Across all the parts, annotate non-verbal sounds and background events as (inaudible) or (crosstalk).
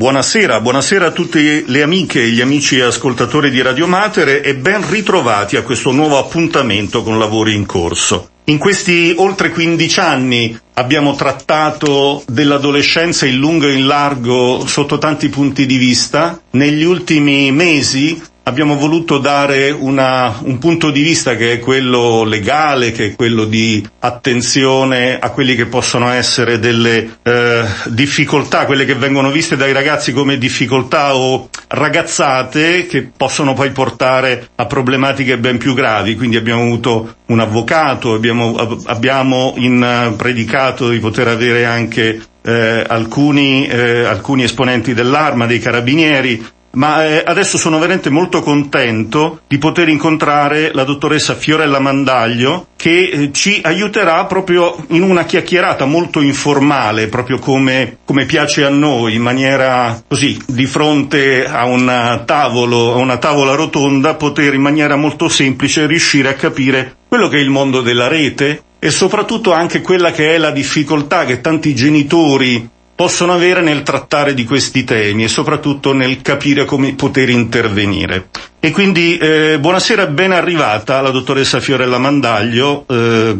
Buonasera, buonasera a tutte le amiche e gli amici ascoltatori di Radio Matere e ben ritrovati a questo nuovo appuntamento con lavori in corso. In questi oltre 15 anni abbiamo trattato dell'adolescenza in lungo e in largo sotto tanti punti di vista. Negli ultimi mesi abbiamo voluto dare una, un punto di vista che è quello legale, che è quello di attenzione a quelli che possono essere delle eh, difficoltà, quelle che vengono viste dai ragazzi come difficoltà o ragazzate che possono poi portare a problematiche ben più gravi. Quindi abbiamo avuto un avvocato, abbiamo, abbiamo in predicato di poter avere anche eh, alcuni, eh, alcuni esponenti dell'arma, dei carabinieri, ma eh, adesso sono veramente molto contento di poter incontrare la dottoressa Fiorella Mandaglio che eh, ci aiuterà proprio in una chiacchierata molto informale, proprio come, come piace a noi, in maniera così, di fronte a un tavolo, a una tavola rotonda, poter in maniera molto semplice riuscire a capire quello che è il mondo della rete e soprattutto anche quella che è la difficoltà che tanti genitori possono avere nel trattare di questi temi e soprattutto nel capire come poter intervenire. E quindi eh, buonasera e ben arrivata la dottoressa Fiorella Mandaglio eh,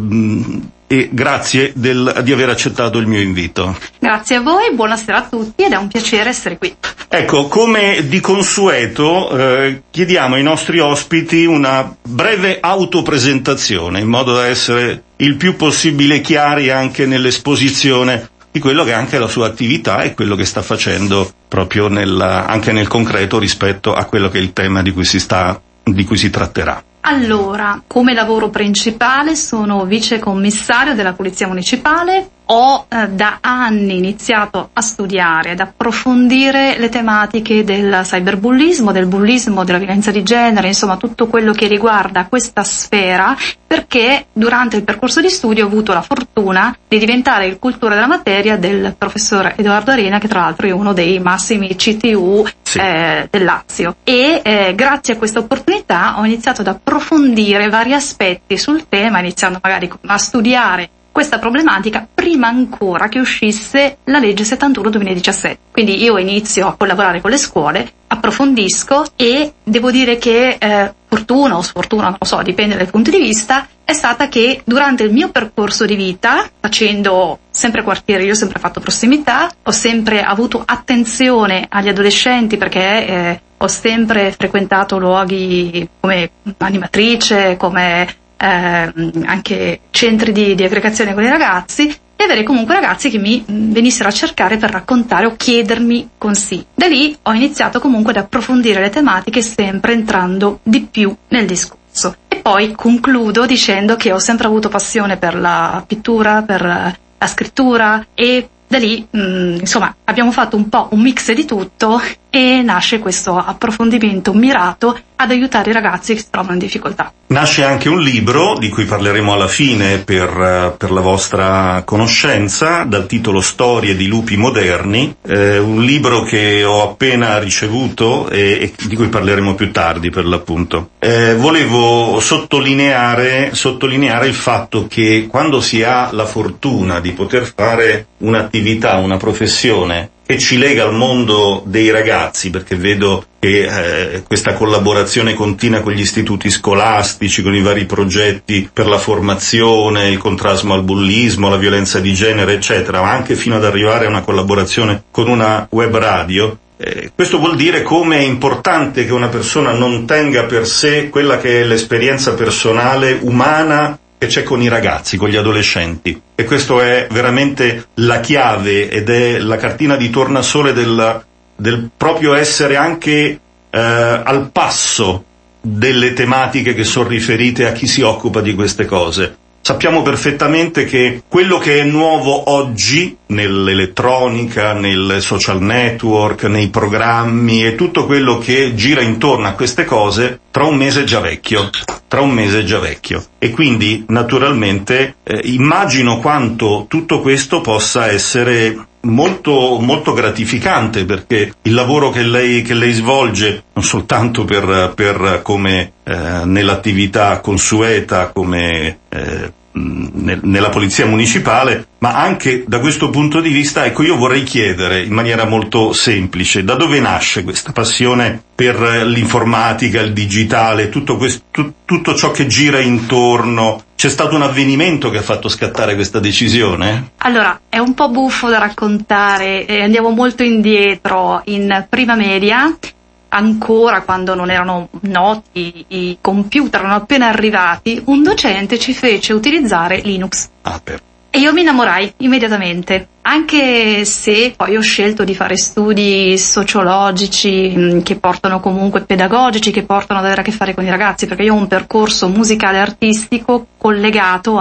e grazie del, di aver accettato il mio invito. Grazie a voi, buonasera a tutti ed è un piacere essere qui. Ecco, come di consueto eh, chiediamo ai nostri ospiti una breve autopresentazione in modo da essere il più possibile chiari anche nell'esposizione di quello che è anche la sua attività e quello che sta facendo proprio nel, anche nel concreto rispetto a quello che è il tema di cui si, sta, di cui si tratterà. Allora, come lavoro principale sono vice commissario della Polizia Municipale, ho eh, da anni iniziato a studiare, ad approfondire le tematiche del cyberbullismo, del bullismo, della violenza di genere, insomma tutto quello che riguarda questa sfera, perché durante il percorso di studio ho avuto la fortuna di diventare il cultore della materia del professor Edoardo Arena, che tra l'altro è uno dei massimi CTU sì. eh, del Lazio. E eh, grazie a questa opportunità ho iniziato ad approfondire vari aspetti sul tema, iniziando magari a studiare questa problematica prima ancora che uscisse la legge 71-2017. Quindi io inizio a collaborare con le scuole, approfondisco e devo dire che eh, fortuna o sfortuna, non lo so, dipende dai punti di vista, è stata che durante il mio percorso di vita, facendo sempre quartiere, io ho sempre fatto prossimità, ho sempre avuto attenzione agli adolescenti perché eh, ho sempre frequentato luoghi come animatrice, come eh, anche centri di, di aggregazione con i ragazzi e avere comunque ragazzi che mi venissero a cercare per raccontare o chiedermi consigli. Da lì ho iniziato comunque ad approfondire le tematiche sempre entrando di più nel discorso. E poi concludo dicendo che ho sempre avuto passione per la pittura, per la scrittura e da lì mh, insomma abbiamo fatto un po' un mix di tutto e nasce questo approfondimento mirato ad aiutare i ragazzi che si trovano in difficoltà. Nasce anche un libro di cui parleremo alla fine per, per la vostra conoscenza, dal titolo Storie di lupi moderni, eh, un libro che ho appena ricevuto e, e, di cui parleremo più tardi per l'appunto. Eh, volevo sottolineare, sottolineare il fatto che quando si ha la fortuna di poter fare un'attività, una professione che ci lega al mondo dei ragazzi, perché vedo che eh, questa collaborazione continua con gli istituti scolastici, con i vari progetti per la formazione, il contrasto al bullismo, la violenza di genere, eccetera, ma anche fino ad arrivare a una collaborazione con una web radio, eh, questo vuol dire come è importante che una persona non tenga per sé quella che è l'esperienza personale umana che c'è con i ragazzi, con gli adolescenti. E questo è veramente la chiave ed è la cartina di tornasole del, del proprio essere anche eh, al passo delle tematiche che sono riferite a chi si occupa di queste cose. Sappiamo perfettamente che quello che è nuovo oggi nell'elettronica, nel social network, nei programmi e tutto quello che gira intorno a queste cose, tra un mese è già vecchio. Tra un mese è già vecchio. E quindi, naturalmente, eh, immagino quanto tutto questo possa essere molto, molto gratificante perché il lavoro che lei, che lei svolge, non soltanto per, per come eh, nell'attività consueta, come eh, nella polizia municipale, ma anche da questo punto di vista, ecco, io vorrei chiedere in maniera molto semplice, da dove nasce questa passione per l'informatica, il digitale, tutto, questo, tutto ciò che gira intorno? C'è stato un avvenimento che ha fatto scattare questa decisione? Allora, è un po' buffo da raccontare, eh, andiamo molto indietro in prima media ancora quando non erano noti i computer, erano appena arrivati, un docente ci fece utilizzare Linux. Ah, per... E io mi innamorai immediatamente, anche se poi ho scelto di fare studi sociologici mm, che portano comunque pedagogici, che portano ad avere a che fare con i ragazzi, perché io ho un percorso musicale artistico collegato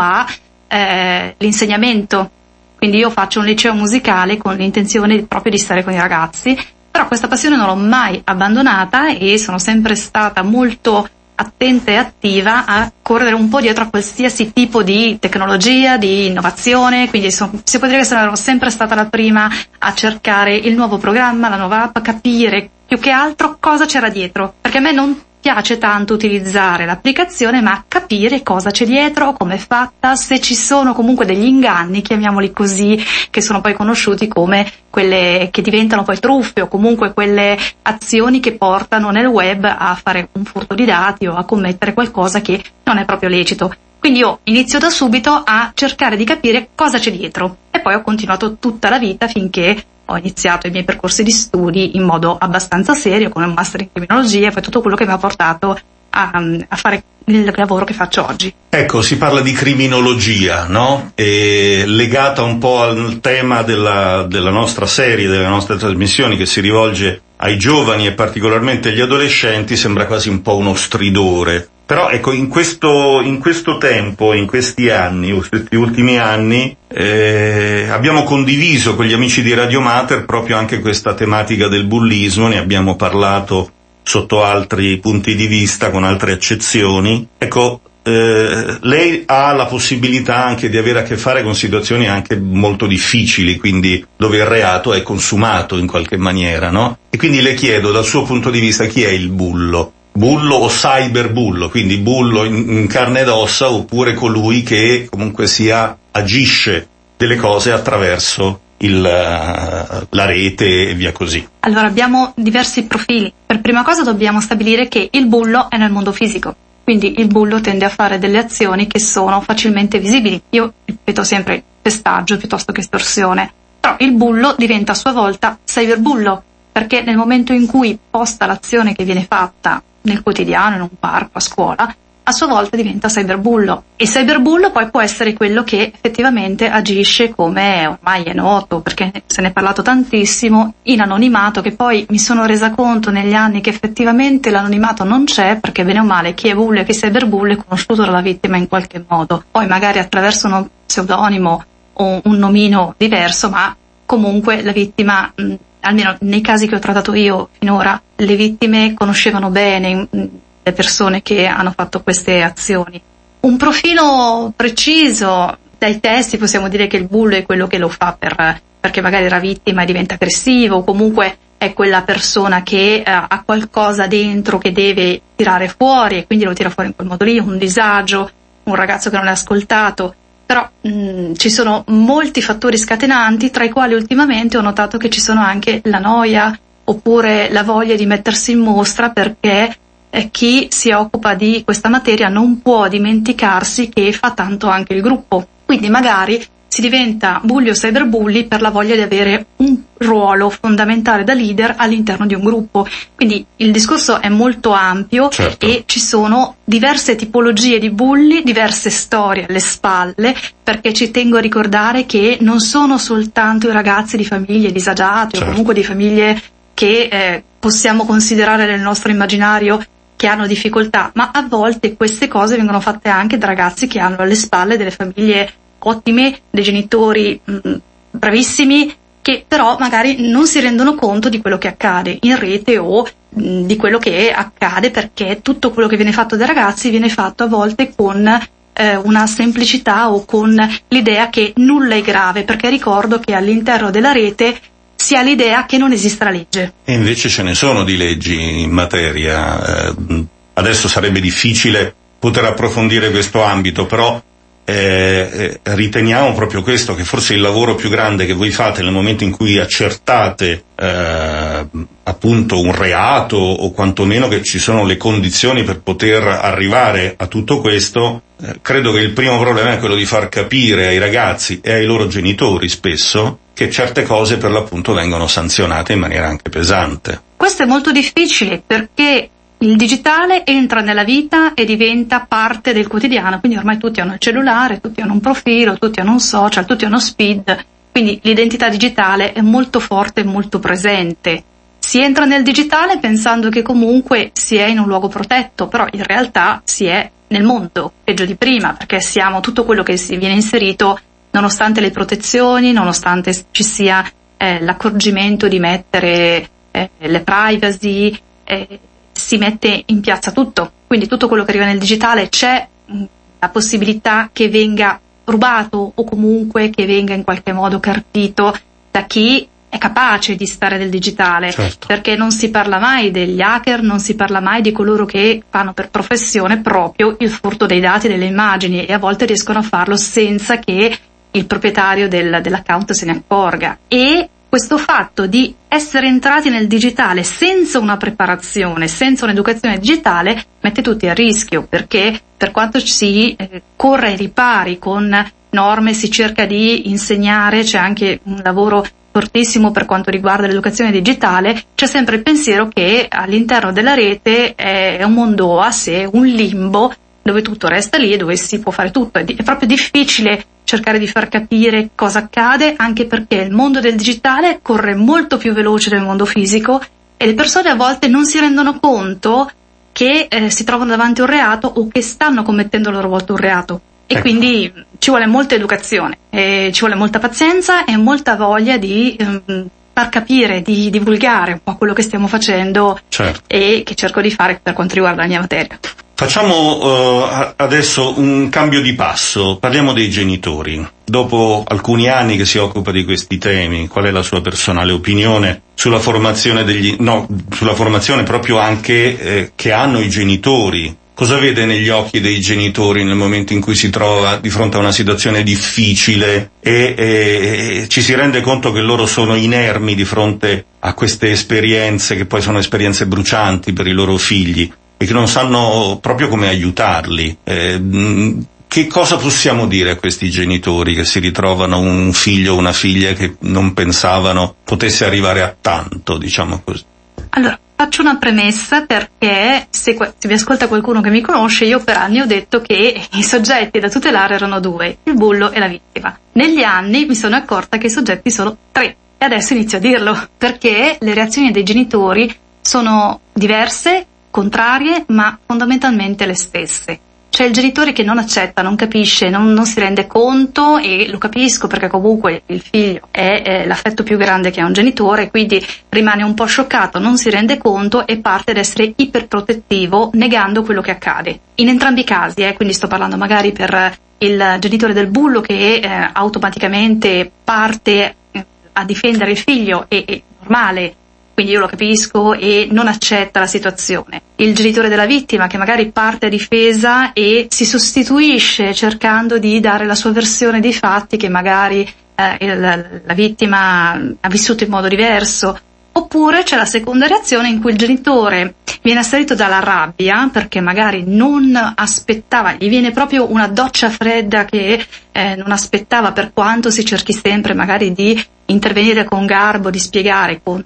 all'insegnamento. Eh, Quindi io faccio un liceo musicale con l'intenzione proprio di stare con i ragazzi però questa passione non l'ho mai abbandonata e sono sempre stata molto attenta e attiva a correre un po' dietro a qualsiasi tipo di tecnologia, di innovazione, quindi so, si può dire che sono sempre stata la prima a cercare il nuovo programma, la nuova app, capire più che altro cosa c'era dietro, perché a me non piace tanto utilizzare l'applicazione ma capire cosa c'è dietro, come è fatta, se ci sono comunque degli inganni, chiamiamoli così, che sono poi conosciuti come quelle che diventano poi truffe o comunque quelle azioni che portano nel web a fare un furto di dati o a commettere qualcosa che non è proprio lecito. Quindi io inizio da subito a cercare di capire cosa c'è dietro e poi ho continuato tutta la vita finché ho iniziato i miei percorsi di studi in modo abbastanza serio con un master in criminologia e poi tutto quello che mi ha portato a, a, fare il lavoro che faccio oggi. Ecco, si parla di criminologia, no? E legata un po' al tema della, della nostra serie, delle nostre trasmissioni che si rivolge ai giovani e particolarmente agli adolescenti, sembra quasi un po' uno stridore. Però ecco, in questo, in questo tempo, in questi anni, questi ultimi anni, eh, abbiamo condiviso con gli amici di Radio Mater proprio anche questa tematica del bullismo, ne abbiamo parlato sotto altri punti di vista, con altre accezioni. Ecco, eh, lei ha la possibilità anche di avere a che fare con situazioni anche molto difficili, quindi dove il reato è consumato in qualche maniera, no? E quindi le chiedo dal suo punto di vista chi è il bullo? Bullo o cyberbullo, quindi bullo in, in carne ed ossa oppure colui che comunque sia agisce delle cose attraverso il, la rete e via così. Allora abbiamo diversi profili. Per prima cosa dobbiamo stabilire che il bullo è nel mondo fisico. Quindi il bullo tende a fare delle azioni che sono facilmente visibili. Io ripeto sempre pestaggio piuttosto che estorsione. Però il bullo diventa a sua volta cyberbullo, perché nel momento in cui posta l'azione che viene fatta nel quotidiano, in un parco, a scuola, a sua volta diventa cyberbullo. E cyberbullo poi può essere quello che effettivamente agisce come ormai è noto, perché se ne è parlato tantissimo, in anonimato, che poi mi sono resa conto negli anni che effettivamente l'anonimato non c'è, perché bene o male chi è bullo e chi è cyberbullo è conosciuto dalla vittima in qualche modo. Poi magari attraverso uno pseudonimo o un nomino diverso, ma comunque la vittima almeno nei casi che ho trattato io finora, le vittime conoscevano bene mm, le persone che hanno fatto queste azioni. Un profilo preciso, dai testi possiamo dire che il bullo è quello che lo fa per, perché magari era vittima e diventa aggressivo, o comunque è quella persona che eh, ha qualcosa dentro che deve tirare fuori e quindi lo tira fuori in quel modo lì, un disagio, un ragazzo che non è ascoltato però mh, mm, ci sono molti fattori scatenanti, tra i quali ultimamente ho notato che ci sono anche la noia oppure la voglia di mettersi in mostra perché eh, chi si occupa di questa materia non può dimenticarsi che fa tanto anche il gruppo. Quindi magari si diventa bulli o cyberbulli per la voglia di avere un ruolo fondamentale da leader all'interno di un gruppo. Quindi il discorso è molto ampio certo. e ci sono diverse tipologie di bulli, diverse storie alle spalle, perché ci tengo a ricordare che non sono soltanto i ragazzi di famiglie disagiate certo. o comunque di famiglie che eh, possiamo considerare nel nostro immaginario che hanno difficoltà, ma a volte queste cose vengono fatte anche da ragazzi che hanno alle spalle delle famiglie ottime, dei genitori mh, mm, bravissimi, che però magari non si rendono conto di quello che accade in rete o mh, mm, di quello che accade perché tutto quello che viene fatto dai ragazzi viene fatto a volte con eh, una semplicità o con l'idea che nulla è grave, perché ricordo che all'interno della rete si ha l'idea che non esista la legge. E invece ce ne sono di leggi in materia. Eh, adesso sarebbe difficile poter approfondire questo ambito, però eh, eh, riteniamo proprio questo, che forse il lavoro più grande che voi fate nel momento in cui accertate eh, appunto un reato o quantomeno che ci sono le condizioni per poter arrivare a tutto questo, eh, credo che il primo problema è quello di far capire ai ragazzi e ai loro genitori spesso che certe cose per l'appunto vengono sanzionate in maniera anche pesante. Questo è molto difficile perché il digitale entra nella vita e diventa parte del quotidiano, quindi ormai tutti hanno il cellulare, tutti hanno un profilo, tutti hanno un social, tutti hanno speed, quindi l'identità digitale è molto forte e molto presente. Si entra nel digitale pensando che comunque si è in un luogo protetto, però in realtà si è nel mondo, peggio di prima, perché siamo tutto quello che viene inserito, nonostante le protezioni, nonostante ci sia eh, l'accorgimento di mettere eh, le privacy, eh, si mette in piazza tutto, quindi tutto quello che arriva nel digitale c'è mm, la possibilità che venga rubato o comunque che venga in qualche modo carpito da chi è capace di stare nel digitale, certo. perché non si parla mai degli hacker, non si parla mai di coloro che fanno per professione proprio il furto dei dati e delle immagini e a volte riescono a farlo senza che il proprietario del, dell'account se ne accorga. E questo fatto di essere entrati nel digitale senza una preparazione, senza un'educazione digitale, mette tutti a rischio perché per quanto si eh, corra ai ripari con norme, si cerca di insegnare, c'è anche un lavoro fortissimo per quanto riguarda l'educazione digitale, c'è sempre il pensiero che all'interno della rete è un mondo a sé, un limbo dove tutto resta lì e dove si può fare tutto. È, proprio difficile cercare di far capire cosa accade, anche perché il mondo del digitale corre molto più veloce del mondo fisico e le persone a volte non si rendono conto che eh, si trovano davanti a un reato o che stanno commettendo a loro volta un reato. E ecco. quindi ci vuole molta educazione, ci vuole molta pazienza e molta voglia di ehm, far capire, di divulgare un po' quello che stiamo facendo certo. e che cerco di fare per quanto riguarda la mia materia. Facciamo uh, adesso un cambio di passo, parliamo dei genitori. Dopo alcuni anni che si occupa di questi temi, qual è la sua personale opinione sulla formazione degli, no, sulla formazione proprio anche eh, che hanno i genitori? Cosa vede negli occhi dei genitori nel momento in cui si trova di fronte a una situazione difficile e, e, e ci si rende conto che loro sono inermi di fronte a queste esperienze che poi sono esperienze brucianti per i loro figli? E che non sanno proprio come aiutarli. Eh, che cosa possiamo dire a questi genitori che si ritrovano un figlio o una figlia che non pensavano potesse arrivare a tanto, diciamo così? Allora, faccio una premessa perché se, se, vi ascolta qualcuno che mi conosce, io per anni ho detto che i soggetti da tutelare erano due, il bullo e la vittima. Negli anni mi sono accorta che i soggetti sono tre e adesso inizio a dirlo perché le reazioni dei genitori sono diverse contrarie ma fondamentalmente le stesse. C'è il genitore che non accetta, non capisce, non, non, si rende conto e lo capisco perché comunque il figlio è, è, l'affetto più grande che ha un genitore, quindi rimane un po' scioccato, non si rende conto e parte ad essere iperprotettivo negando quello che accade. In entrambi i casi, eh, quindi sto parlando magari per il genitore del bullo che eh, automaticamente parte eh, a difendere il figlio e è normale quindi io lo capisco e non accetta la situazione. Il genitore della vittima che magari parte a difesa e si sostituisce cercando di dare la sua versione dei fatti che magari eh, la, la vittima ha vissuto in modo diverso. Oppure c'è la seconda reazione in cui il genitore viene assalito dalla rabbia perché magari non aspettava, gli viene proprio una doccia fredda che eh, non aspettava per quanto si cerchi sempre magari di intervenire con garbo, di spiegare con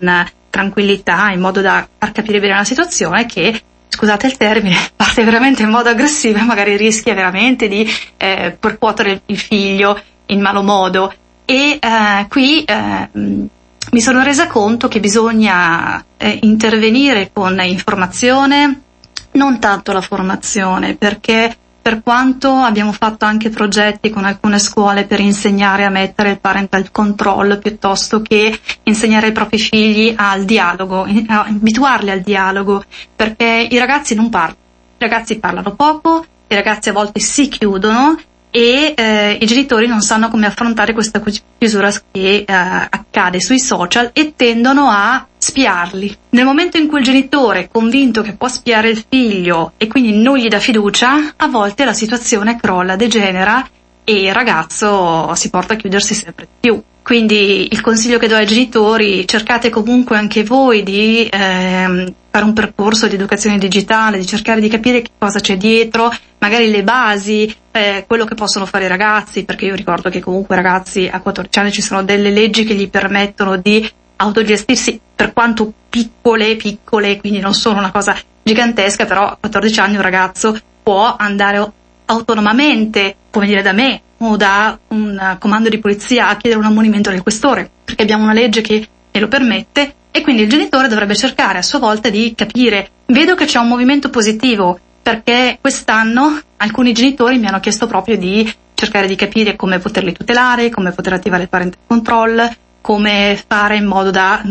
tranquillità in modo da far capire bene la situazione che scusate il termine, (laughs) parte veramente in modo aggressivo e magari rischia veramente di eh, percuotere il figlio in malo modo. E eh, qui eh, mi sono resa conto che bisogna eh, intervenire con informazione, non tanto la formazione, perché per quanto abbiamo fatto anche progetti con alcune scuole per insegnare a mettere il parental control piuttosto che insegnare ai propri figli al dialogo, abituarli al dialogo, perché i ragazzi non parlano, i ragazzi parlano poco, i ragazzi a volte si chiudono e eh, i genitori non sanno come affrontare questa chiusura che eh, accade sui social e tendono a spiarli. Nel momento in cui il genitore è convinto che può spiare il figlio e quindi non gli dà fiducia, a volte la situazione crolla, degenera e il ragazzo si porta a chiudersi sempre di più. Quindi il consiglio che do ai genitori, cercate comunque anche voi di eh, fare un percorso di educazione digitale, di cercare di capire che cosa c'è dietro, magari le basi, eh, quello che possono fare i ragazzi, perché io ricordo che comunque ragazzi a 14 anni ci sono delle leggi che gli permettono di autogestirsi per quanto piccole, piccole, quindi non sono una cosa gigantesca, però a 14 anni un ragazzo può andare autonomamente, come dire da me, o da un comando di polizia a chiedere un ammonimento del questore, perché abbiamo una legge che lo permette e quindi il genitore dovrebbe cercare a sua volta di capire, vedo che c'è un movimento positivo, perché quest'anno alcuni genitori mi hanno chiesto proprio di cercare di capire come poterli tutelare, come poter attivare il parental control, come fare in modo da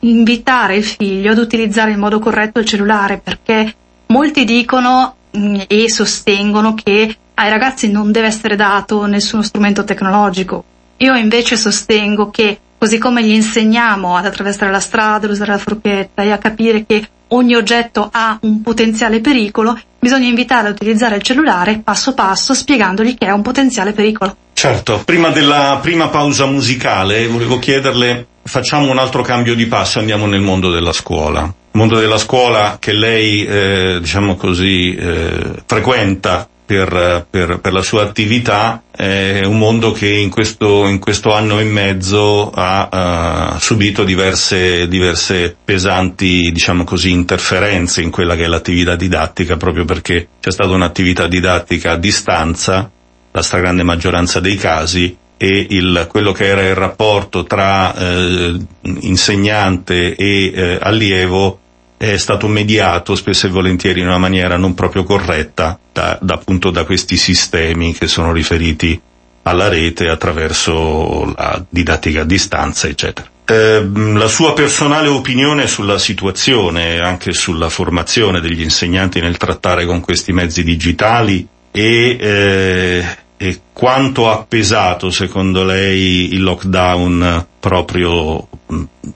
invitare il figlio ad utilizzare in modo corretto il cellulare, perché molti dicono e sostengono che ai ragazzi non deve essere dato nessuno strumento tecnologico. Io invece sostengo che così come gli insegniamo ad attraversare la strada, ad usare la forchetta e a capire che ogni oggetto ha un potenziale pericolo, bisogna invitare a utilizzare il cellulare passo passo spiegandogli che è un potenziale pericolo. Certo, prima della prima pausa musicale volevo chiederle, facciamo un altro cambio di passo, andiamo nel mondo della scuola. Mondo della scuola che lei, eh, diciamo così, eh, frequenta per, per, per, la sua attività è un mondo che in questo, in questo anno e mezzo ha uh, subito diverse, diverse pesanti, diciamo così, interferenze in quella che è l'attività didattica proprio perché c'è stata un'attività didattica a distanza, la stragrande maggioranza dei casi, e il, quello che era il rapporto tra eh, insegnante e eh, allievo è stato mediato spesso e volentieri in una maniera non proprio corretta da, da, appunto da questi sistemi che sono riferiti alla rete attraverso la didattica a distanza, eccetera. Eh, la sua personale opinione sulla situazione, anche sulla formazione degli insegnanti nel trattare con questi mezzi digitali e, eh, e quanto ha pesato secondo lei il lockdown proprio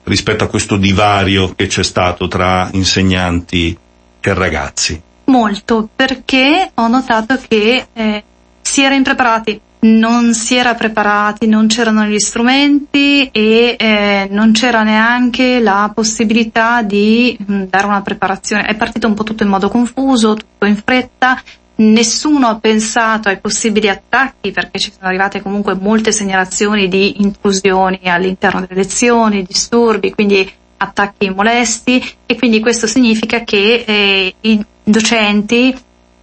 rispetto a questo divario che c'è stato tra insegnanti e ragazzi? Molto, perché ho notato che eh, si era impreparati, non si era preparati, non c'erano gli strumenti e eh, non c'era neanche la possibilità di mh, dare una preparazione. È partito un po' tutto in modo confuso, tutto in fretta Nessuno ha pensato ai possibili attacchi perché ci sono arrivate comunque molte segnalazioni di intrusioni all'interno delle lezioni, disturbi, quindi attacchi molesti e quindi questo significa che eh, i docenti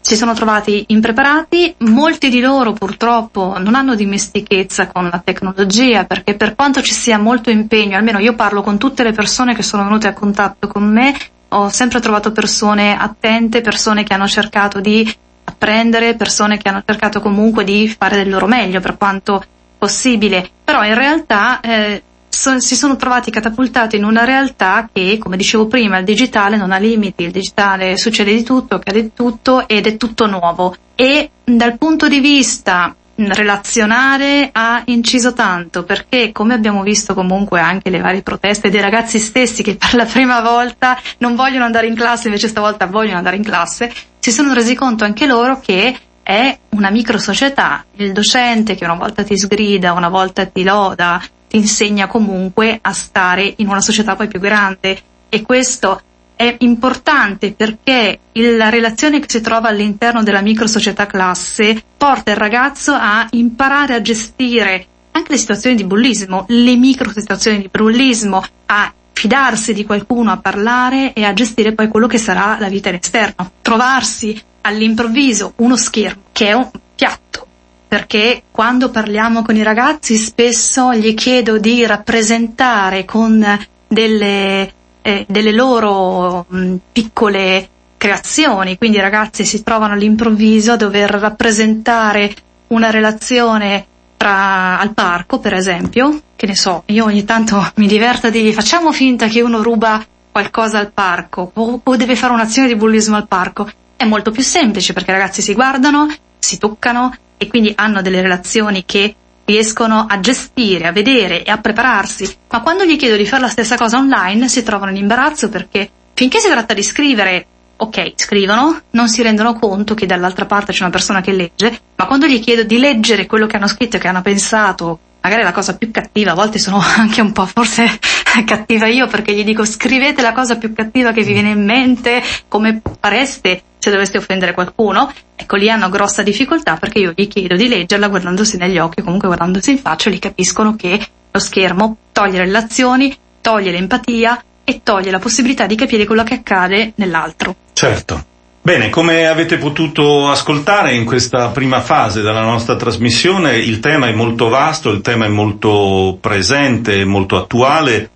si sono trovati impreparati, molti di loro purtroppo non hanno dimestichezza con la tecnologia perché per quanto ci sia molto impegno, almeno io parlo con tutte le persone che sono venute a contatto con me, ho sempre trovato persone attente, persone che hanno cercato di apprendere, persone che hanno cercato comunque di fare del loro meglio per quanto possibile, però in realtà eh, so, si sono trovati catapultati in una realtà che, come dicevo prima, il digitale non ha limiti, il digitale succede di tutto, accade di tutto ed è tutto nuovo. E dal punto di vista relazionare ha inciso tanto perché come abbiamo visto comunque anche le varie proteste dei ragazzi stessi che per la prima volta non vogliono andare in classe invece stavolta vogliono andare in classe si sono resi conto anche loro che è una micro società. Il docente che una volta ti sgrida una volta ti loda ti insegna comunque a stare in una società poi più grande. E questo è importante perché la relazione che si trova all'interno della micro società classe porta il ragazzo a imparare a gestire anche le situazioni di bullismo, le micro situazioni di bullismo, a fidarsi di qualcuno, a parlare e a gestire poi quello che sarà la vita in esterno. Trovarsi all'improvviso uno schermo che è un piatto, perché quando parliamo con i ragazzi spesso gli chiedo di rappresentare con delle eh, delle loro mh, piccole creazioni, quindi i ragazzi si trovano all'improvviso a dover rappresentare una relazione tra, al parco, per esempio, che ne so, io ogni tanto mi diverto a dirgli facciamo finta che uno ruba qualcosa al parco o, o deve fare un'azione di bullismo al parco. È molto più semplice perché i ragazzi si guardano, si toccano e quindi hanno delle relazioni che riescono a gestire, a vedere e a prepararsi, ma quando gli chiedo di fare la stessa cosa online si trovano in imbarazzo perché finché si tratta di scrivere ok, scrivono, non si rendono conto che dall'altra parte c'è una persona che legge, ma quando gli chiedo di leggere quello che hanno scritto e che hanno pensato, magari la cosa più cattiva, a volte sono (laughs) anche un po' forse (laughs) cattiva io perché gli dico scrivete la cosa più cattiva che vi viene in mente, come fareste se doveste offendere qualcuno, ecco lì hanno grossa difficoltà perché io gli chiedo di leggerla guardandosi negli occhi, comunque guardandosi in faccia, lì capiscono che lo schermo toglie relazioni, toglie l'empatia e toglie la possibilità di capire quello che accade nell'altro. Certo. Bene, come avete potuto ascoltare in questa prima fase della nostra trasmissione, il tema è molto vasto, il tema è molto presente, molto attuale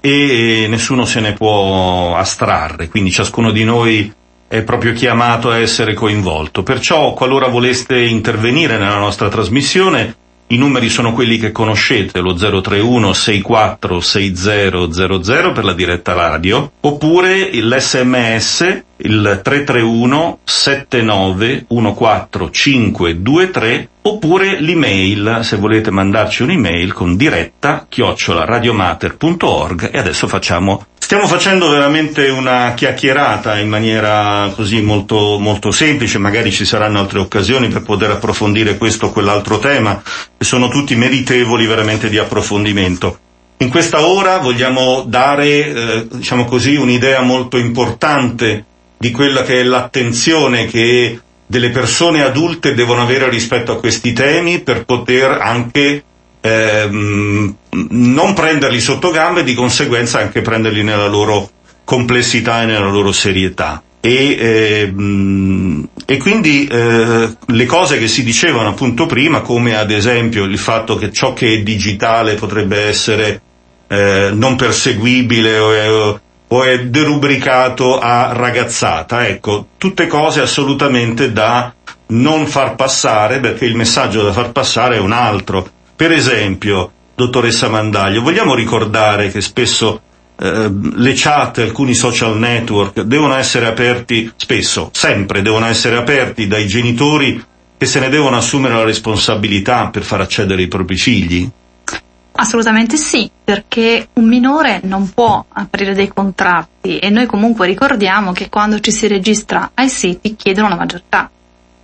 e nessuno se ne può astrarre, quindi ciascuno di noi è proprio chiamato a essere coinvolto. Perciò, qualora voleste intervenire nella nostra trasmissione, i numeri sono quelli che conoscete, lo 031 64 6000 per la diretta radio, oppure l'SMS, il 331 79 14523, oppure l'email, se volete mandarci un'email con diretta chiocciola radiomater.org e adesso facciamo Stiamo facendo veramente una chiacchierata in maniera così molto, molto semplice, magari ci saranno altre occasioni per poter approfondire questo o quell'altro tema e sono tutti meritevoli veramente di approfondimento. In questa ora vogliamo dare, eh, diciamo così, un'idea molto importante di quella che è l'attenzione che delle persone adulte devono avere rispetto a questi temi per poter anche ehm, non prenderli sotto gambe e di conseguenza anche prenderli nella loro complessità e nella loro serietà. E, ehm, e quindi eh, le cose che si dicevano appunto prima, come ad esempio il fatto che ciò che è digitale potrebbe essere eh, non perseguibile o è, o è derubricato a ragazzata, ecco, tutte cose assolutamente da non far passare perché il messaggio da far passare è un altro per esempio, dottoressa Mandaglio, vogliamo ricordare che spesso eh, le chat, alcuni social network devono essere aperti, spesso, sempre devono essere aperti dai genitori che se ne devono assumere la responsabilità per far accedere i propri figli? Assolutamente sì, perché un minore non può aprire dei contratti e noi comunque ricordiamo che quando ci si registra ai siti chiedono la maggior età.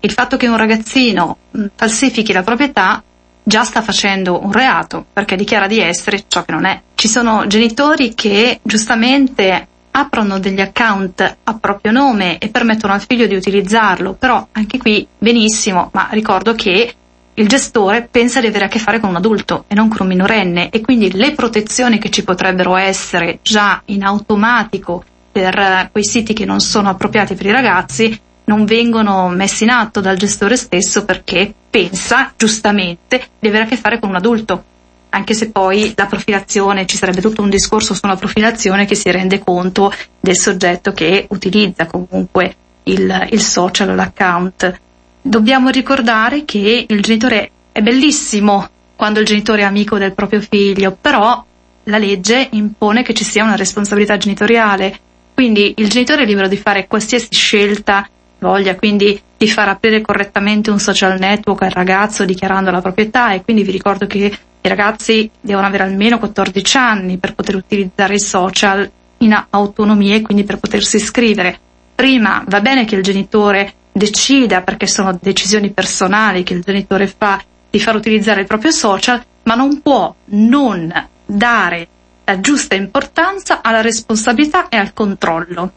Il fatto che un ragazzino falsifichi la proprietà già sta facendo un reato perché dichiara di essere ciò che non è. Ci sono genitori che giustamente aprono degli account a proprio nome e permettono al figlio di utilizzarlo, però anche qui benissimo, ma ricordo che il gestore pensa di avere a che fare con un adulto e non con un minorenne e quindi le protezioni che ci potrebbero essere già in automatico per quei siti che non sono appropriati per i ragazzi non vengono messi in atto dal gestore stesso perché pensa giustamente di avere a che fare con un adulto, anche se poi la profilazione, ci sarebbe tutto un discorso sulla profilazione che si rende conto del soggetto che utilizza comunque il, il social, l'account. Dobbiamo ricordare che il genitore è bellissimo quando il genitore è amico del proprio figlio, però la legge impone che ci sia una responsabilità genitoriale, quindi il genitore è libero di fare qualsiasi scelta voglia quindi di far aprire correttamente un social network al ragazzo dichiarando la proprietà e quindi vi ricordo che i ragazzi devono avere almeno 14 anni per poter utilizzare i social in autonomia e quindi per potersi iscrivere. Prima va bene che il genitore decida, perché sono decisioni personali che il genitore fa, di far utilizzare il proprio social, ma non può non dare la giusta importanza alla responsabilità e al controllo.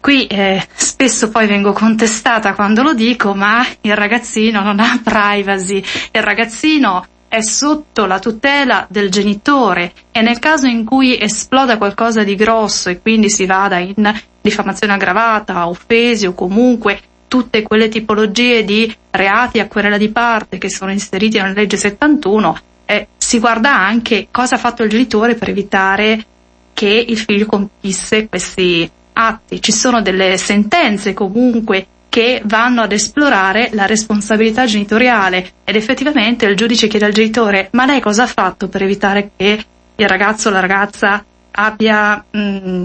Qui eh, spesso poi vengo contestata quando lo dico, ma il ragazzino non ha privacy, il ragazzino è sotto la tutela del genitore e nel caso in cui esploda qualcosa di grosso e quindi si vada in diffamazione aggravata, offesi o comunque tutte quelle tipologie di reati a querela di parte che sono inseriti nella legge 71, eh, si guarda anche cosa ha fatto il genitore per evitare che il figlio compisse questi atti, ci sono delle sentenze comunque che vanno ad esplorare la responsabilità genitoriale ed effettivamente il giudice chiede al genitore ma lei cosa ha fatto per evitare che il ragazzo o la ragazza abbia mh, mm,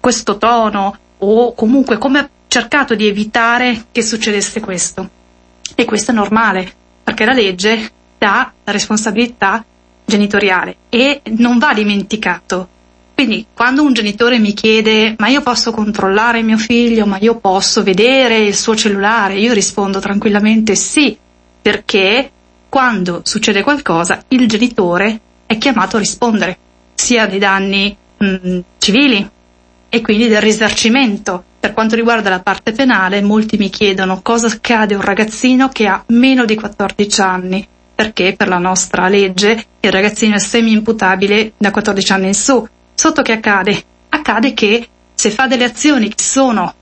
questo tono o comunque come ha cercato di evitare che succedesse questo. E questo è normale perché la legge dà la responsabilità genitoriale e non va dimenticato Quindi quando un genitore mi chiede ma io posso controllare mio figlio, ma io posso vedere il suo cellulare, io rispondo tranquillamente sì, perché quando succede qualcosa il genitore è chiamato a rispondere, sia dei danni mh, mm, civili e quindi del risarcimento. Per quanto riguarda la parte penale, molti mi chiedono cosa accade a un ragazzino che ha meno di 14 anni, perché per la nostra legge il ragazzino è semi-imputabile da 14 anni in su. Sotto che accade? Accade che se fa delle azioni che sono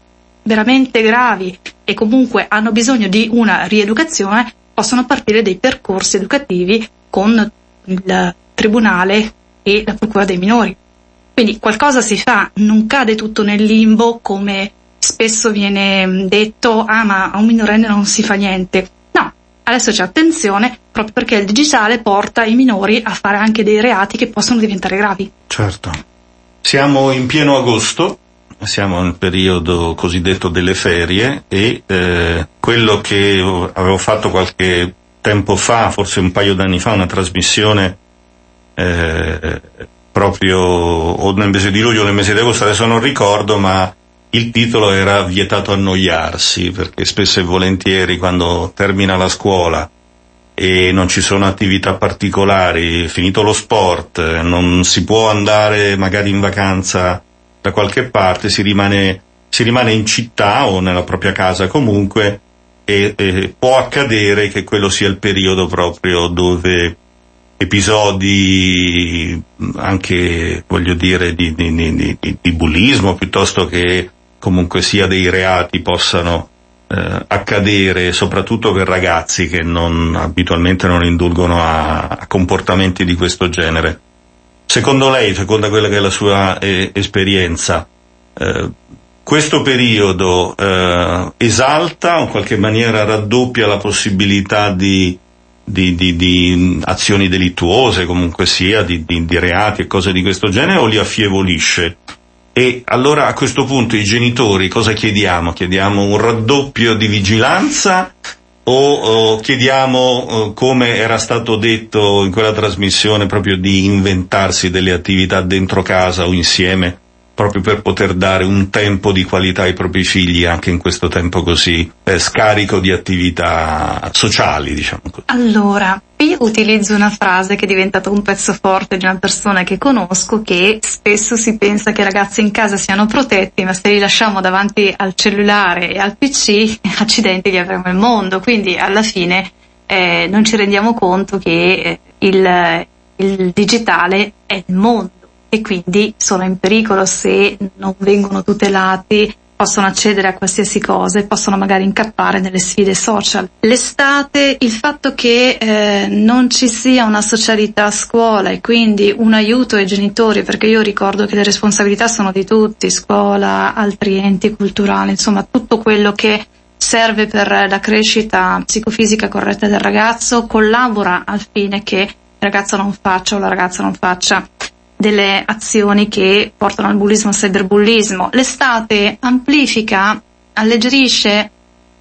veramente gravi e comunque hanno bisogno di una rieducazione, possono partire dei percorsi educativi con il tribunale e la procura dei minori. Quindi qualcosa si fa, non cade tutto nel limbo come spesso viene detto, ah ma a un minorenne non si fa niente. No, adesso c'è attenzione proprio perché il digitale porta i minori a fare anche dei reati che possono diventare gravi. Certo. Siamo in pieno agosto, siamo nel periodo cosiddetto delle ferie e eh, quello che avevo fatto qualche tempo fa, forse un paio d'anni fa, una trasmissione eh, proprio o nel mese di luglio o nel mese di agosto, adesso non ricordo, ma il titolo era Vietato annoiarsi, perché spesso e volentieri quando termina la scuola e non ci sono attività particolari, finito lo sport, non si può andare magari in vacanza da qualche parte, si rimane, si rimane in città o nella propria casa comunque e, e può accadere che quello sia il periodo proprio dove episodi anche, voglio dire, di, di, di, di, bullismo piuttosto che comunque sia dei reati possano eh, accadere soprattutto per ragazzi che non, abitualmente non indulgono a, a, comportamenti di questo genere. Secondo lei, secondo quella che è la sua eh, esperienza, eh, questo periodo eh, esalta o in qualche maniera raddoppia la possibilità di di, di, di azioni delittuose, comunque sia, di, di, reati e cose di questo genere, o li affievolisce? E allora a questo punto i genitori cosa chiediamo? Chiediamo un raddoppio di vigilanza o, o chiediamo, eh, come era stato detto in quella trasmissione, proprio di inventarsi delle attività dentro casa o insieme proprio per poter dare un tempo di qualità ai propri figli anche in questo tempo così eh, scarico di attività sociali, diciamo così. Allora, io utilizzo una frase che è diventata un pezzo forte di una persona che conosco che spesso si pensa che i ragazzi in casa siano protetti, ma se li lasciamo davanti al cellulare e al PC, (laughs) accidenti li avremo il mondo, quindi alla fine eh, non ci rendiamo conto che eh, il, il digitale è il mondo e quindi sono in pericolo se non vengono tutelati possono accedere a qualsiasi cosa e possono magari incappare nelle sfide social. L'estate, il fatto che eh, non ci sia una socialità a scuola e quindi un aiuto ai genitori, perché io ricordo che le responsabilità sono di tutti, scuola, altri enti culturali, insomma tutto quello che serve per la crescita psicofisica corretta del ragazzo collabora al fine che il ragazzo non faccia o la ragazza non faccia delle azioni che portano al bullismo e al cyberbullismo. L'estate amplifica, alleggerisce,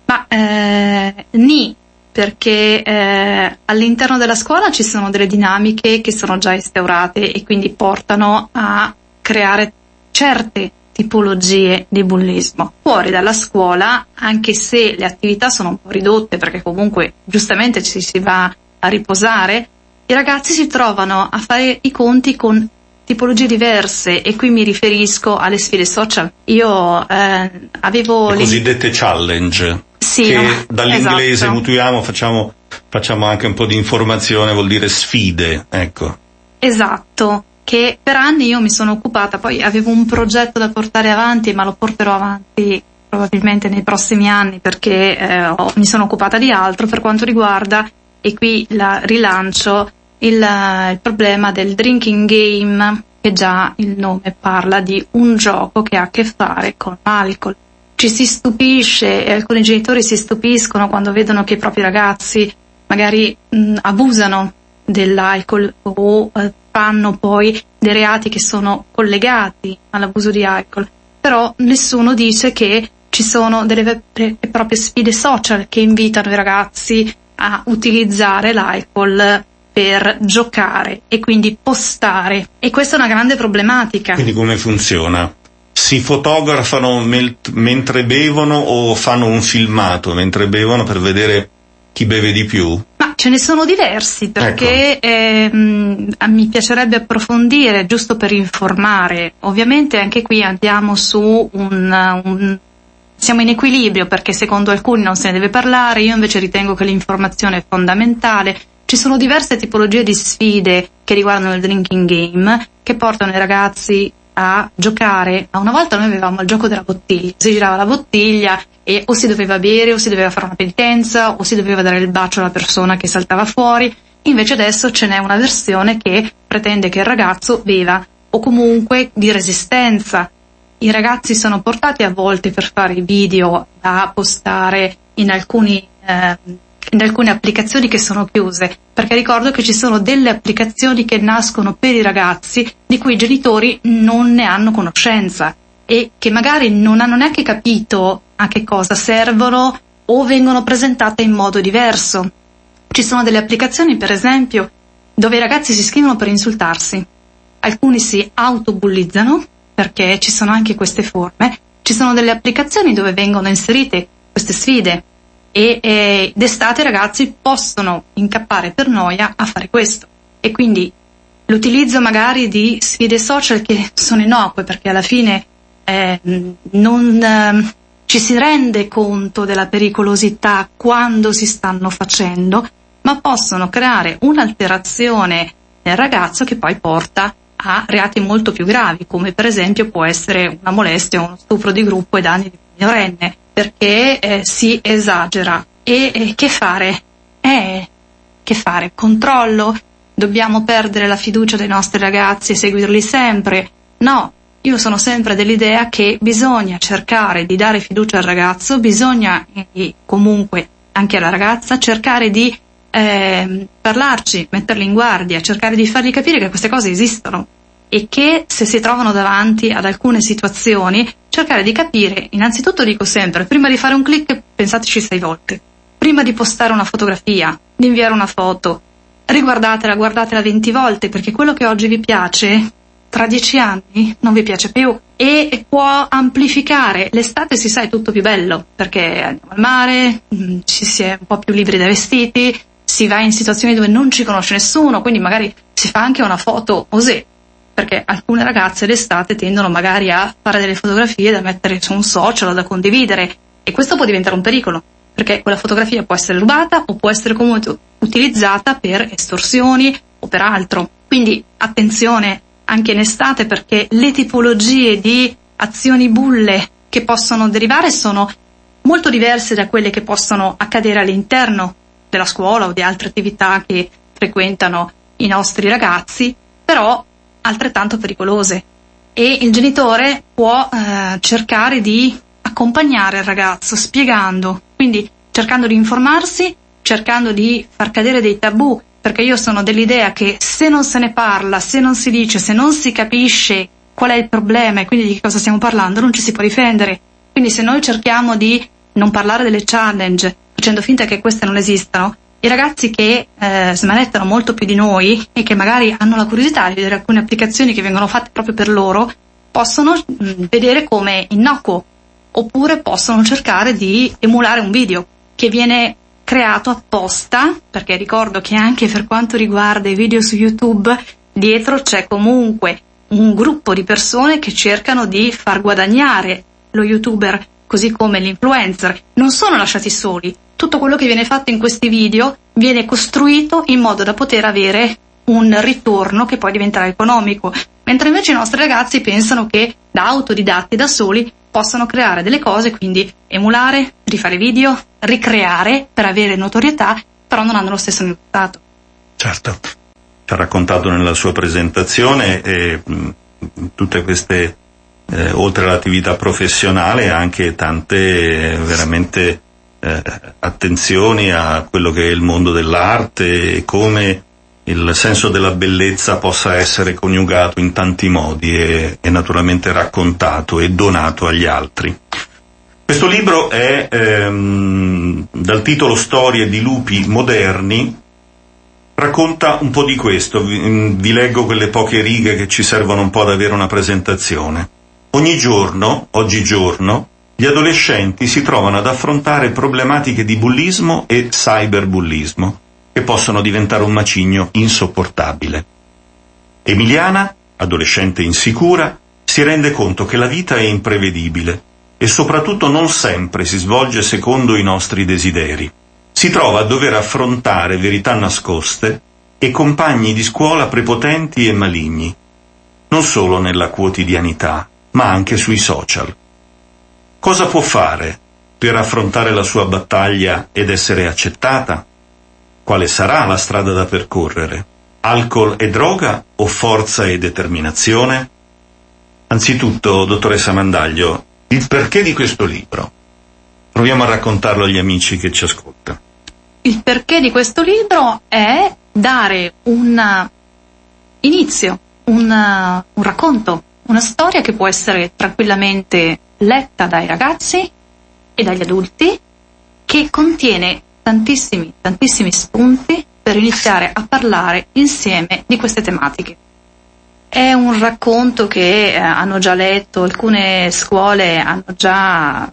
ma eh, ni, perché eh, all'interno della scuola ci sono delle dinamiche che sono già instaurate e quindi portano a creare certe tipologie di bullismo. Fuori dalla scuola, anche se le attività sono un po' ridotte perché comunque giustamente ci si va a riposare, i ragazzi si trovano a fare i conti con tipologie diverse e qui mi riferisco alle sfide social. Io eh, avevo... Le cosiddette challenge. Sì, che no? (laughs) dall'inglese esatto. mutuiamo, facciamo, facciamo anche un po' di informazione, vuol dire sfide, ecco. Esatto, che per anni io mi sono occupata, poi avevo un progetto da portare avanti, ma lo porterò avanti probabilmente nei prossimi anni perché eh, ho, mi sono occupata di altro per quanto riguarda, e qui la rilancio, il, il problema del drinking game, che già il nome parla di un gioco che ha a che fare con l'alcol. Ci si stupisce e alcuni genitori si stupiscono quando vedono che i propri ragazzi magari mh, abusano dell'alcol o eh, fanno poi dei reati che sono collegati all'abuso di alcol. Però nessuno dice che ci sono delle vere e proprie sfide social che invitano i ragazzi a utilizzare l'alcol per giocare e quindi postare e questa è una grande problematica. Quindi come funziona? Si fotografano mentre bevono o fanno un filmato mentre bevono per vedere chi beve di più? Ma ce ne sono diversi perché ecco. ehm, mi piacerebbe approfondire giusto per informare. Ovviamente anche qui andiamo su un, un siamo in equilibrio perché secondo alcuni non se ne deve parlare, io invece ritengo che l'informazione è fondamentale. Ci sono diverse tipologie di sfide che riguardano il drinking game che portano i ragazzi a giocare. Una volta noi avevamo il gioco della bottiglia, si girava la bottiglia e o si doveva bere o si doveva fare una penitenza o si doveva dare il bacio alla persona che saltava fuori. Invece adesso ce n'è una versione che pretende che il ragazzo beva o comunque di resistenza i ragazzi sono portati a volte per fare video da postare in, alcuni, eh, in alcune applicazioni che sono chiuse, perché ricordo che ci sono delle applicazioni che nascono per i ragazzi di cui i genitori non ne hanno conoscenza e che magari non hanno neanche capito a che cosa servono o vengono presentate in modo diverso. Ci sono delle applicazioni, per esempio, dove i ragazzi si iscrivono per insultarsi. Alcuni si autobullizzano perché ci sono anche queste forme, ci sono delle applicazioni dove vengono inserite queste sfide e, e d'estate i ragazzi possono incappare per noia a fare questo. E quindi l'utilizzo magari di sfide social che (laughs) sono innocue perché alla fine eh, non eh, ci si rende conto della pericolosità quando si stanno facendo, ma possono creare un'alterazione nel ragazzo che poi porta a reati molto più gravi, come per esempio può essere una molestia o uno stupro di gruppo ai danni di minorenne, perché eh, si esagera. E eh, che fare? Eh, che fare? Controllo? Dobbiamo perdere la fiducia dei nostri ragazzi e seguirli sempre? No, io sono sempre dell'idea che bisogna cercare di dare fiducia al ragazzo, bisogna e comunque anche alla ragazza cercare di eh, parlarci, metterli in guardia, cercare di fargli capire che queste cose esistono e che se si trovano davanti ad alcune situazioni cercare di capire, innanzitutto dico sempre, prima di fare un clic pensateci sei volte, prima di postare una fotografia, di inviare una foto, riguardatela, guardatela 20 volte perché quello che oggi vi piace tra dieci anni non vi piace più e può amplificare. L'estate si sa è tutto più bello perché andiamo al mare, mm, ci si è un po' più libri dai vestiti, si va in situazioni dove non ci conosce nessuno, quindi magari si fa anche una foto osè, perché alcune ragazze d'estate tendono magari a fare delle fotografie da mettere su un social o da condividere e questo può diventare un pericolo, perché quella fotografia può essere rubata o può essere comunque utilizzata per estorsioni o per altro. Quindi attenzione anche in estate perché le tipologie di azioni bulle che possono derivare sono molto diverse da quelle che possono accadere all'interno della scuola o di altre attività che frequentano i nostri ragazzi, però altrettanto pericolose. E il genitore può eh, cercare di accompagnare il ragazzo spiegando, quindi cercando di informarsi, cercando di far cadere dei tabù, perché io sono dell'idea che se non se ne parla, se non si dice, se non si capisce qual è il problema e quindi di cosa stiamo parlando, non ci si può difendere. Quindi se noi cerchiamo di non parlare delle challenge, facendo finta che queste non esistano, i ragazzi che eh, smanettano molto più di noi e che magari hanno la curiosità di vedere alcune applicazioni che vengono fatte proprio per loro, possono vedere come innocuo, oppure possono cercare di emulare un video che viene creato apposta, perché ricordo che anche per quanto riguarda i video su YouTube, dietro c'è comunque un gruppo di persone che cercano di far guadagnare lo youtuber così come l'influencer, non sono lasciati soli. Tutto quello che viene fatto in questi video viene costruito in modo da poter avere un ritorno che poi diventerà economico, mentre invece i nostri ragazzi pensano che da autodidatti da soli possano creare delle cose, quindi emulare, rifare video, ricreare per avere notorietà, però non hanno lo stesso risultato. Certo, ci ha raccontato nella sua presentazione e mh, tutte queste eh, oltre all'attività professionale anche tante veramente eh, attenzioni a quello che è il mondo dell'arte e come il senso della bellezza possa essere coniugato in tanti modi e, e naturalmente raccontato e donato agli altri. Questo libro è ehm, dal titolo Storie di lupi moderni, racconta un po' di questo, vi, vi leggo quelle poche righe che ci servono un po' ad avere una presentazione. Ogni giorno, oggigiorno, gli adolescenti si trovano ad affrontare problematiche di bullismo e cyberbullismo, che possono diventare un macigno insopportabile. Emiliana, adolescente insicura, si rende conto che la vita è imprevedibile e soprattutto non sempre si svolge secondo i nostri desideri. Si trova a dover affrontare verità nascoste e compagni di scuola prepotenti e maligni, non solo nella quotidianità, ma anche sui social. Cosa può fare per affrontare la sua battaglia ed essere accettata? Quale sarà la strada da percorrere? Alcol e droga o forza e determinazione? Anzitutto, dottoressa Mandaglio, il perché di questo libro. Proviamo a raccontarlo agli amici che ci ascoltano. Il perché di questo libro è dare un inizio, un, un racconto, una storia che può essere tranquillamente letta dai ragazzi e dagli adulti, che contiene tantissimi, tantissimi spunti per iniziare a parlare insieme di queste tematiche. È un racconto che eh, hanno già letto, alcune scuole hanno già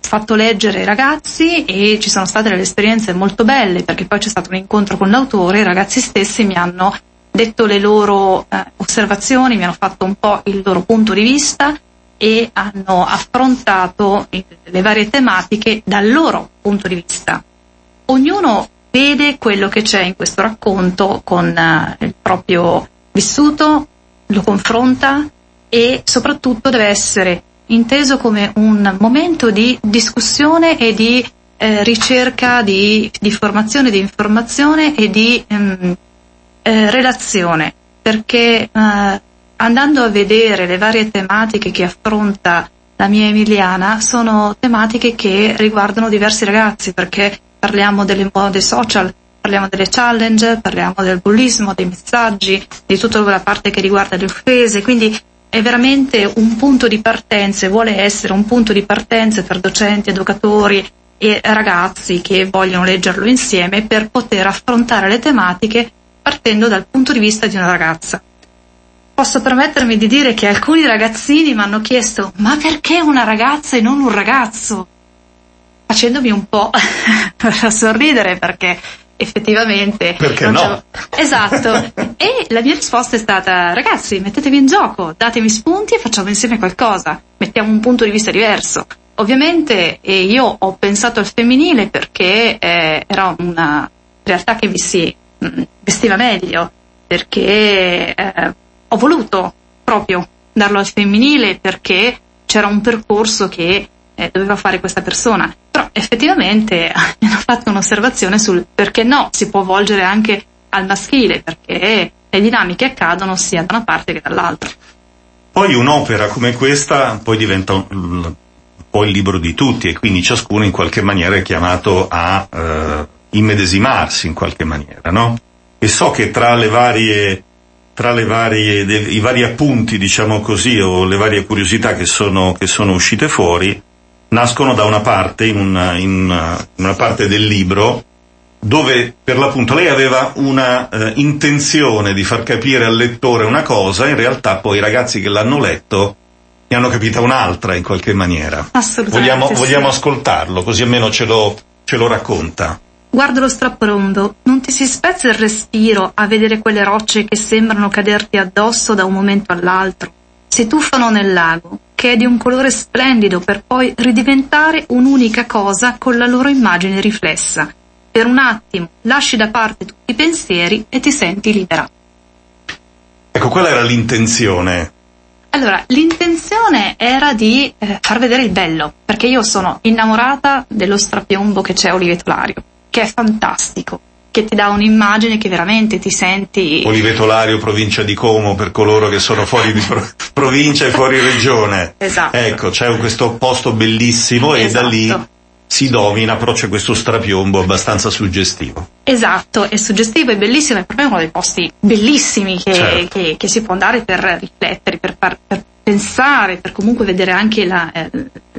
fatto leggere ai ragazzi e ci sono state delle esperienze molto belle perché poi c'è stato un incontro con l'autore, i ragazzi stessi mi hanno detto le loro eh, osservazioni, mi hanno fatto un po' il loro punto di vista e hanno affrontato le varie tematiche dal loro punto di vista. Ognuno vede quello che c'è in questo racconto con uh, il proprio vissuto, lo confronta e soprattutto deve essere inteso come un momento di discussione e di eh, ricerca di, di, formazione, di informazione e di ehm, eh, relazione, perché eh, andando a vedere le varie tematiche che affronta la mia Emiliana sono tematiche che riguardano diversi ragazzi, perché parliamo delle mode social, parliamo delle challenge, parliamo del bullismo, dei messaggi, di tutta la parte che riguarda le offese, quindi è veramente un punto di partenza, vuole essere un punto di partenza per docenti, educatori e ragazzi che vogliono leggerlo insieme per poter affrontare le tematiche partendo dal punto di vista di una ragazza. Posso permettermi di dire che alcuni ragazzini mi hanno chiesto ma perché una ragazza e non un ragazzo? facendomi un po' (laughs) sorridere perché effettivamente perché no? esatto e la mia risposta è stata ragazzi mettetevi in gioco datemi spunti e facciamo insieme qualcosa mettiamo un punto di vista diverso ovviamente eh, io ho pensato al femminile perché eh, era una realtà che mi si vestiva meglio perché eh, ho voluto proprio darlo al femminile perché c'era un percorso che eh, doveva fare questa persona. Però effettivamente mi (laughs) hanno fatto un'osservazione sul perché no, si può volgere anche al maschile, perché le dinamiche accadono sia da una parte che dall'altra. Poi un'opera come questa poi diventa un, po' il libro di tutti e quindi ciascuno in qualche maniera è chiamato a eh, immedesimarsi in qualche maniera, no? E so che tra le varie tra le varie, de, i vari appunti, diciamo così, o le varie curiosità che sono, che sono uscite fuori, nascono da una parte, in una, in una, una parte del libro, dove per l'appunto lei aveva una eh, intenzione di far capire al lettore una cosa, in realtà poi i ragazzi che l'hanno letto ne hanno capita un'altra in qualche maniera. Assolutamente. Vogliamo, sì. vogliamo ascoltarlo, così almeno ce lo, ce lo racconta. Guarda lo strapparondo, non ti si spezza il respiro a vedere quelle rocce che sembrano caderti addosso da un momento all'altro. Si tuffano nel lago, che è di un colore splendido per poi ridiventare un'unica cosa con la loro immagine riflessa. Per un attimo lasci da parte tutti i pensieri e ti senti libera. Ecco, qual era l'intenzione? Allora, l'intenzione era di eh, far vedere il bello, perché io sono innamorata dello strapiombo che c'è a Oliveto Lario che è fantastico, che ti dà un'immagine che veramente ti senti... Oliveto Lario, provincia di Como, per coloro che sono fuori di pro- (laughs) provincia e fuori regione. Esatto. Ecco, c'è questo posto bellissimo esatto. e da lì esatto. si domina, però c'è questo strapiombo abbastanza suggestivo. Esatto, è suggestivo, è bellissimo, è proprio uno dei posti bellissimi che, certo. che, che si può andare per riflettere, per, par- per pensare, per comunque vedere anche la, eh,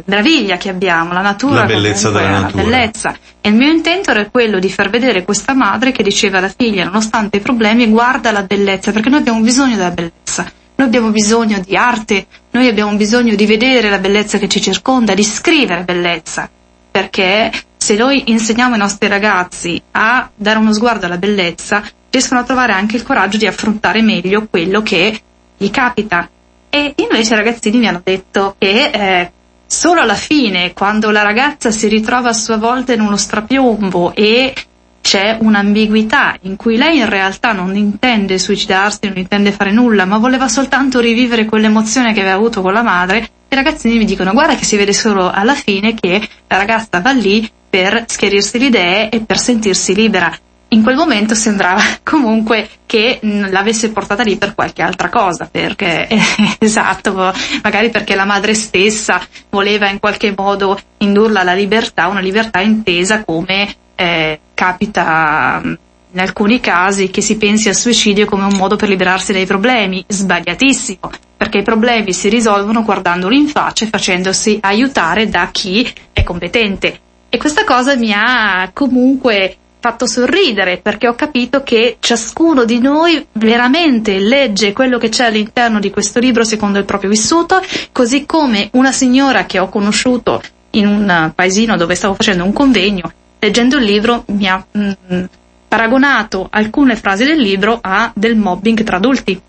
meraviglia che abbiamo, la natura. La bellezza della natura. La bellezza. E il mio intento era quello di far vedere questa madre che diceva alla figlia, nonostante i problemi, guarda la bellezza, perché noi abbiamo bisogno della bellezza. Noi abbiamo bisogno di arte, noi abbiamo bisogno di vedere la bellezza che ci circonda, di scrivere bellezza, perché se noi insegniamo ai nostri ragazzi a dare uno sguardo alla bellezza, riescono a trovare anche il coraggio di affrontare meglio quello che gli capita. E invece i ragazzini mi hanno detto che eh, solo alla fine, quando la ragazza si ritrova a sua volta in uno strapiombo e c'è un'ambiguità in cui lei in realtà non intende suicidarsi, non intende fare nulla, ma voleva soltanto rivivere quell'emozione che aveva avuto con la madre, i ragazzini mi dicono guarda che si vede solo alla fine che la ragazza va lì per schiarirsi le idee e per sentirsi libera. In quel momento sembrava (laughs) comunque che l'avesse portata lì per qualche altra cosa, perché (laughs) esatto, magari perché la madre stessa voleva in qualche modo indurla alla libertà, una libertà intesa come eh, capita mm, in alcuni casi che si pensi al suicidio come un modo per liberarsi dai problemi, sbagliatissimo, perché i problemi si risolvono guardandoli in faccia e facendosi aiutare da chi è competente. E questa cosa mi ha comunque fatto sorridere perché ho capito che ciascuno di noi veramente legge quello che c'è all'interno di questo libro secondo il proprio vissuto, così come una signora che ho conosciuto in un paesino dove stavo facendo un convegno leggendo il libro mi ha mh, mm, paragonato alcune frasi del libro a del mobbing tra adulti.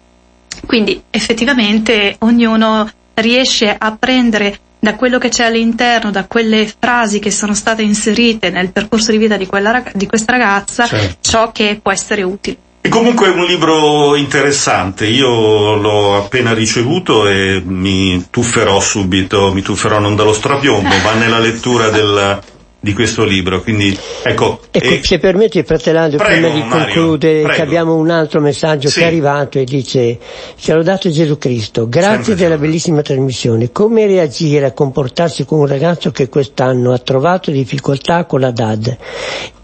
Quindi effettivamente ognuno riesce a prendere da quello che c'è all'interno, da quelle frasi che sono state inserite nel percorso di vita di, quella, di questa ragazza, certo. ciò che può essere utile. E comunque è un libro interessante, io l'ho appena ricevuto e mi tufferò subito, mi tufferò non dallo strapiombo, ma nella lettura del, di questo libro. Quindi, ecco, ecco e... se permetti, fratello, prima di concludere, che abbiamo un altro messaggio sì. che è arrivato e dice: Ci ha lodato Gesù Cristo, grazie Sempre della bellissima trasmissione. Come reagire a comportarsi con un ragazzo che quest'anno ha trovato difficoltà con la DAD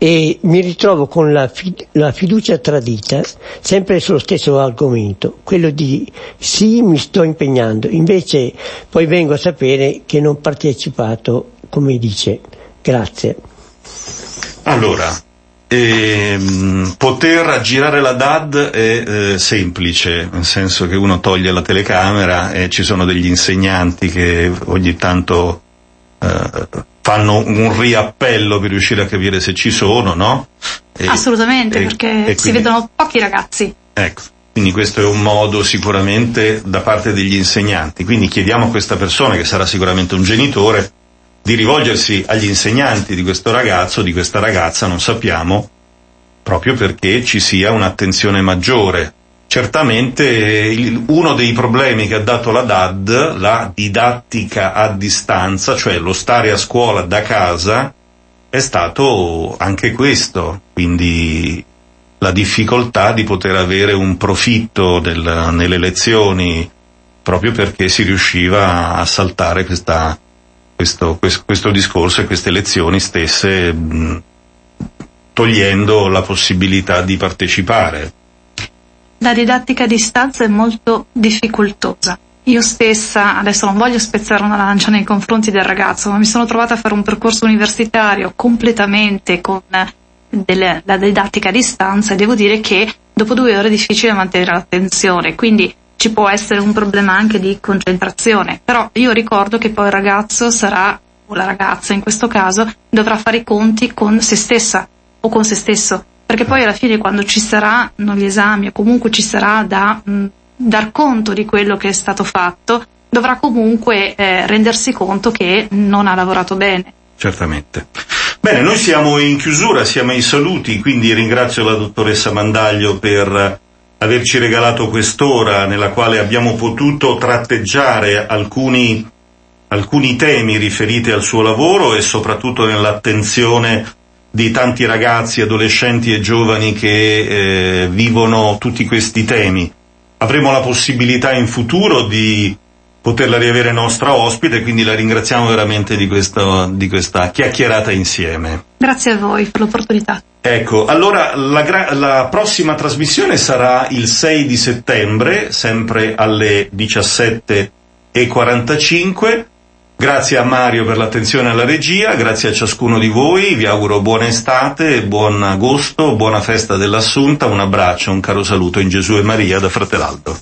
e mi ritrovo con la, fi- la fiducia tradita, sempre sullo stesso argomento, quello di sì, mi sto impegnando, invece poi vengo a sapere che non partecipato, come dice. Grazie. Allora, ehm, poter aggirare la DAD è eh, semplice, nel senso che uno toglie la telecamera e ci sono degli insegnanti che ogni tanto eh, fanno un riappello per riuscire a capire se ci sono, no? E, Assolutamente, e, perché e quindi, si vedono pochi ragazzi. Ecco. Quindi questo è un modo sicuramente da parte degli insegnanti. Quindi chiediamo a questa persona, che sarà sicuramente un genitore, di rivolgersi agli insegnanti di questo ragazzo, di questa ragazza, non sappiamo, proprio perché ci sia un'attenzione maggiore. Certamente uno dei problemi che ha dato la DAD, la didattica a distanza, cioè lo stare a scuola da casa, è stato anche questo, quindi la difficoltà di poter avere un profitto del, nelle lezioni proprio perché si riusciva a saltare questa, questo, questo, discorso e queste lezioni stesse togliendo la possibilità di partecipare. La didattica a distanza è molto difficoltosa. Io stessa, adesso non voglio spezzare una lancia nei confronti del ragazzo, ma mi sono trovata a fare un percorso universitario completamente con delle, la didattica a distanza e devo dire che dopo due ore è difficile mantenere l'attenzione, quindi ci può essere un problema anche di concentrazione, però io ricordo che poi il ragazzo sarà, o la ragazza in questo caso, dovrà fare i conti con se stessa o con se stesso, perché poi alla fine quando ci saranno gli esami o comunque ci sarà da mh, dar conto di quello che è stato fatto, dovrà comunque eh, rendersi conto che non ha lavorato bene. Certamente. Bene, noi siamo in chiusura, siamo ai saluti, quindi ringrazio la dottoressa Mandaglio per averci regalato quest'ora nella quale abbiamo potuto tratteggiare alcuni, alcuni temi riferiti al suo lavoro e soprattutto nell'attenzione di tanti ragazzi, adolescenti e giovani che eh, vivono tutti questi temi. Avremo la possibilità in futuro di poterla riavere nostra ospite, quindi la ringraziamo veramente di, questo, di questa chiacchierata insieme. Grazie a voi per l'opportunità. Ecco, allora la, la, prossima trasmissione sarà il 6 di settembre, sempre alle 17.45. Grazie a Mario per l'attenzione alla regia, grazie a ciascuno di voi, vi auguro buona estate, buon agosto, buona festa dell'Assunta, un abbraccio, un caro saluto in Gesù e Maria da Fratelaldo.